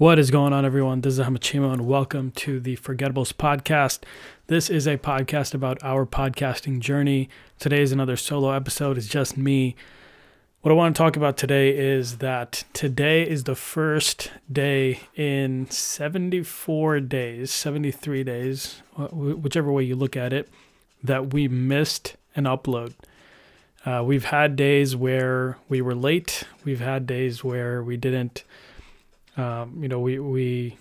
What is going on, everyone? This is Ahmed Cheema, and welcome to the Forgettables podcast. This is a podcast about our podcasting journey. Today is another solo episode. It's just me. What I want to talk about today is that today is the first day in 74 days, 73 days, whichever way you look at it, that we missed an upload. Uh, we've had days where we were late. We've had days where we didn't um, you know, we we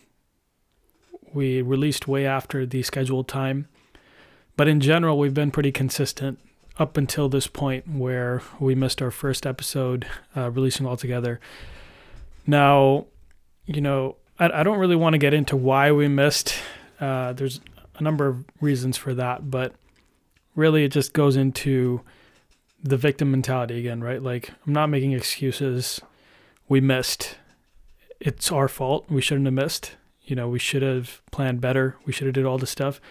we released way after the scheduled time, but in general, we've been pretty consistent up until this point where we missed our first episode uh, releasing altogether. Now, you know, I, I don't really want to get into why we missed. Uh, there's a number of reasons for that, but really it just goes into the victim mentality again, right? Like, I'm not making excuses. We missed it's our fault. We shouldn't have missed. You know, we should have planned better. We should have did all this stuff.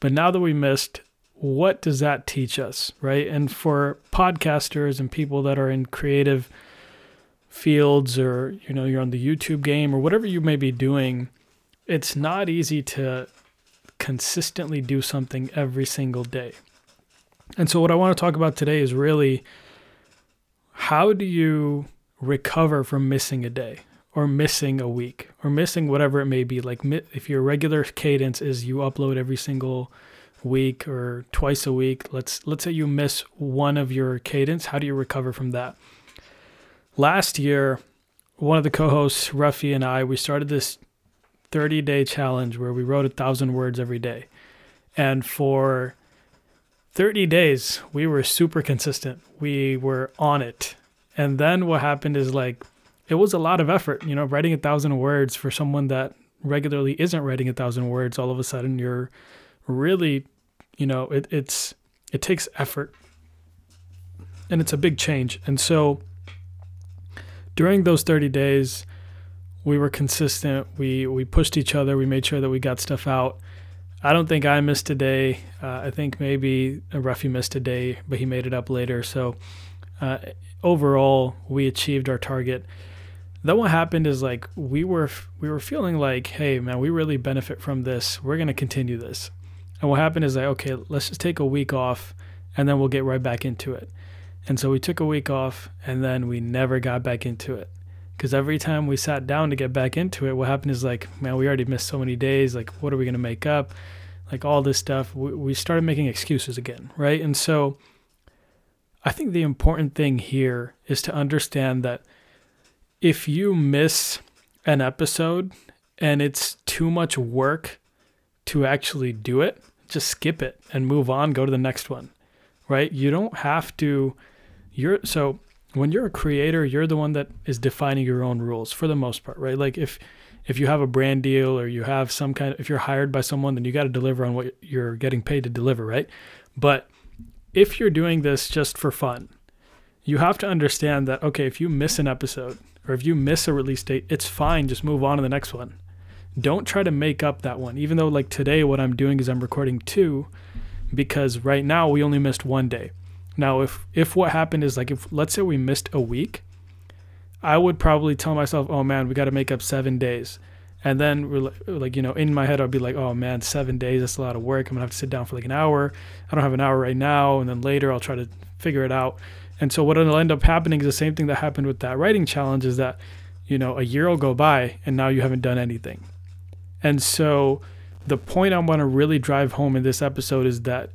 But now that we missed, what does that teach us, right? And for podcasters and people that are in creative fields or you know, you're on the YouTube game or whatever you may be doing, it's not easy to consistently do something every single day. And so what I want to talk about today is really how do you recover from missing a day? Or missing a week or missing whatever it may be. Like if your regular cadence is you upload every single week or twice a week, let's let's say you miss one of your cadence, how do you recover from that? Last year, one of the co-hosts, Ruffy and I, we started this 30-day challenge where we wrote a thousand words every day. And for 30 days, we were super consistent. We were on it. And then what happened is like it was a lot of effort. You know, writing a thousand words for someone that regularly isn't writing a thousand words, all of a sudden you're really, you know, it, it's it takes effort, and it's a big change. And so during those 30 days, we were consistent. We we pushed each other. We made sure that we got stuff out. I don't think I missed a day. Uh, I think maybe Ruffy missed a day, but he made it up later. So uh, overall, we achieved our target then what happened is like we were we were feeling like hey man we really benefit from this. We're going to continue this. And what happened is like okay let's just take a week off and then we'll get right back into it. And so we took a week off and then we never got back into it. Because every time we sat down to get back into it what happened is like man we already missed so many days. Like what are we going to make up? Like all this stuff. We, we started making excuses again right? And so i think the important thing here is to understand that if you miss an episode and it's too much work to actually do it, just skip it and move on, go to the next one. Right? You don't have to you're so when you're a creator, you're the one that is defining your own rules for the most part, right? Like if if you have a brand deal or you have some kind of if you're hired by someone, then you got to deliver on what you're getting paid to deliver, right? But if you're doing this just for fun, you have to understand that okay, if you miss an episode or if you miss a release date, it's fine. Just move on to the next one. Don't try to make up that one. Even though, like today, what I'm doing is I'm recording two because right now we only missed one day. Now, if if what happened is like if let's say we missed a week, I would probably tell myself, "Oh man, we got to make up seven days," and then we're like you know in my head I'd be like, "Oh man, seven days that's a lot of work. I'm gonna have to sit down for like an hour. I don't have an hour right now, and then later I'll try to figure it out." And so what will end up happening is the same thing that happened with that writing challenge is that, you know, a year will go by and now you haven't done anything. And so the point I want to really drive home in this episode is that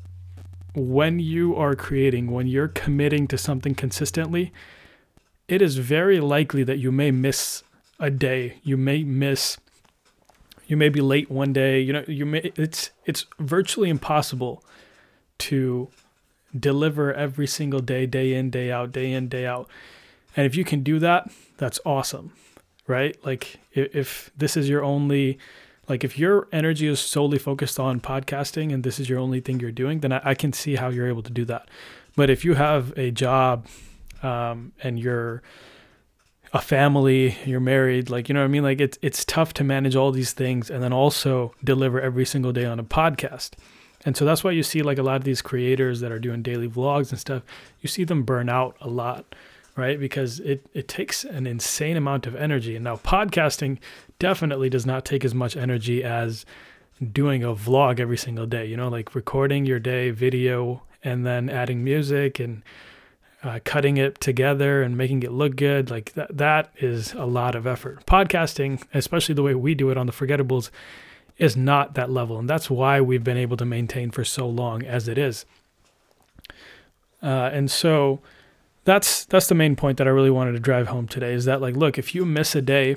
when you are creating, when you're committing to something consistently, it is very likely that you may miss a day. You may miss you may be late one day. You know, you may it's it's virtually impossible to deliver every single day, day in, day out, day in, day out. And if you can do that, that's awesome, right? Like if, if this is your only, like if your energy is solely focused on podcasting and this is your only thing you're doing, then I, I can see how you're able to do that. But if you have a job um, and you're a family, you're married, like you know what I mean, like it's it's tough to manage all these things and then also deliver every single day on a podcast. And so that's why you see like a lot of these creators that are doing daily vlogs and stuff, you see them burn out a lot right? Because it, it takes an insane amount of energy. And now podcasting definitely does not take as much energy as doing a vlog every single day, you know, like recording your day video and then adding music and uh, cutting it together and making it look good. Like that, that is a lot of effort. Podcasting, especially the way we do it on the Forgettables, is not that level. And that's why we've been able to maintain for so long as it is. Uh, and so that's that's the main point that I really wanted to drive home today is that like look, if you miss a day,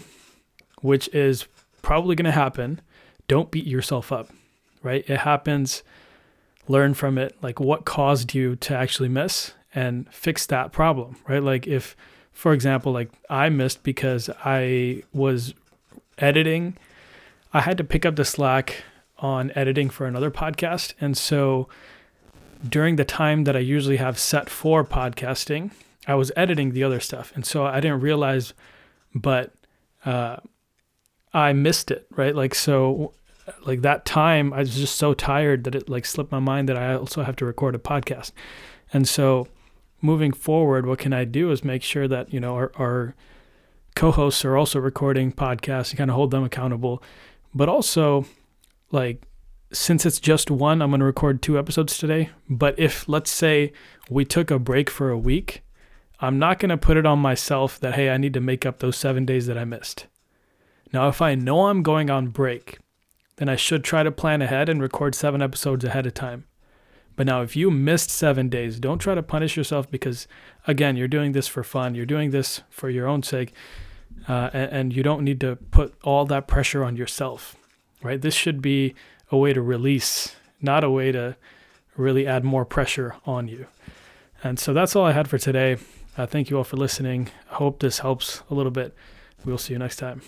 which is probably going to happen, don't beat yourself up, right? It happens. Learn from it. Like what caused you to actually miss and fix that problem, right? Like if for example, like I missed because I was editing I had to pick up the slack on editing for another podcast. And so during the time that I usually have set for podcasting, I was editing the other stuff. And so I didn't realize, but uh, I missed it, right? Like, so like that time, I was just so tired that it like slipped my mind that I also have to record a podcast. And so moving forward, what can I do is make sure that, you know, our, our co-hosts are also recording podcasts and kind of hold them accountable but also like since it's just one, I'm going to record two episodes today. But if, let's say, we took a break for a week, I'm not going to put it on myself that, hey, I need to make up those seven days that I missed. Now, if I know I'm going on break, then I should try to plan ahead and record seven episodes ahead of time. But now, if you missed seven days, don't try to punish yourself because, again, you're doing this for fun. You're doing this for your own sake uh, and, and you don't need to put all that pressure on yourself, right? This should be a way to release, not a way to really add more pressure on you. And so that's all I had for today. Uh, thank you all for listening. I hope this helps a little bit. We'll see you next time.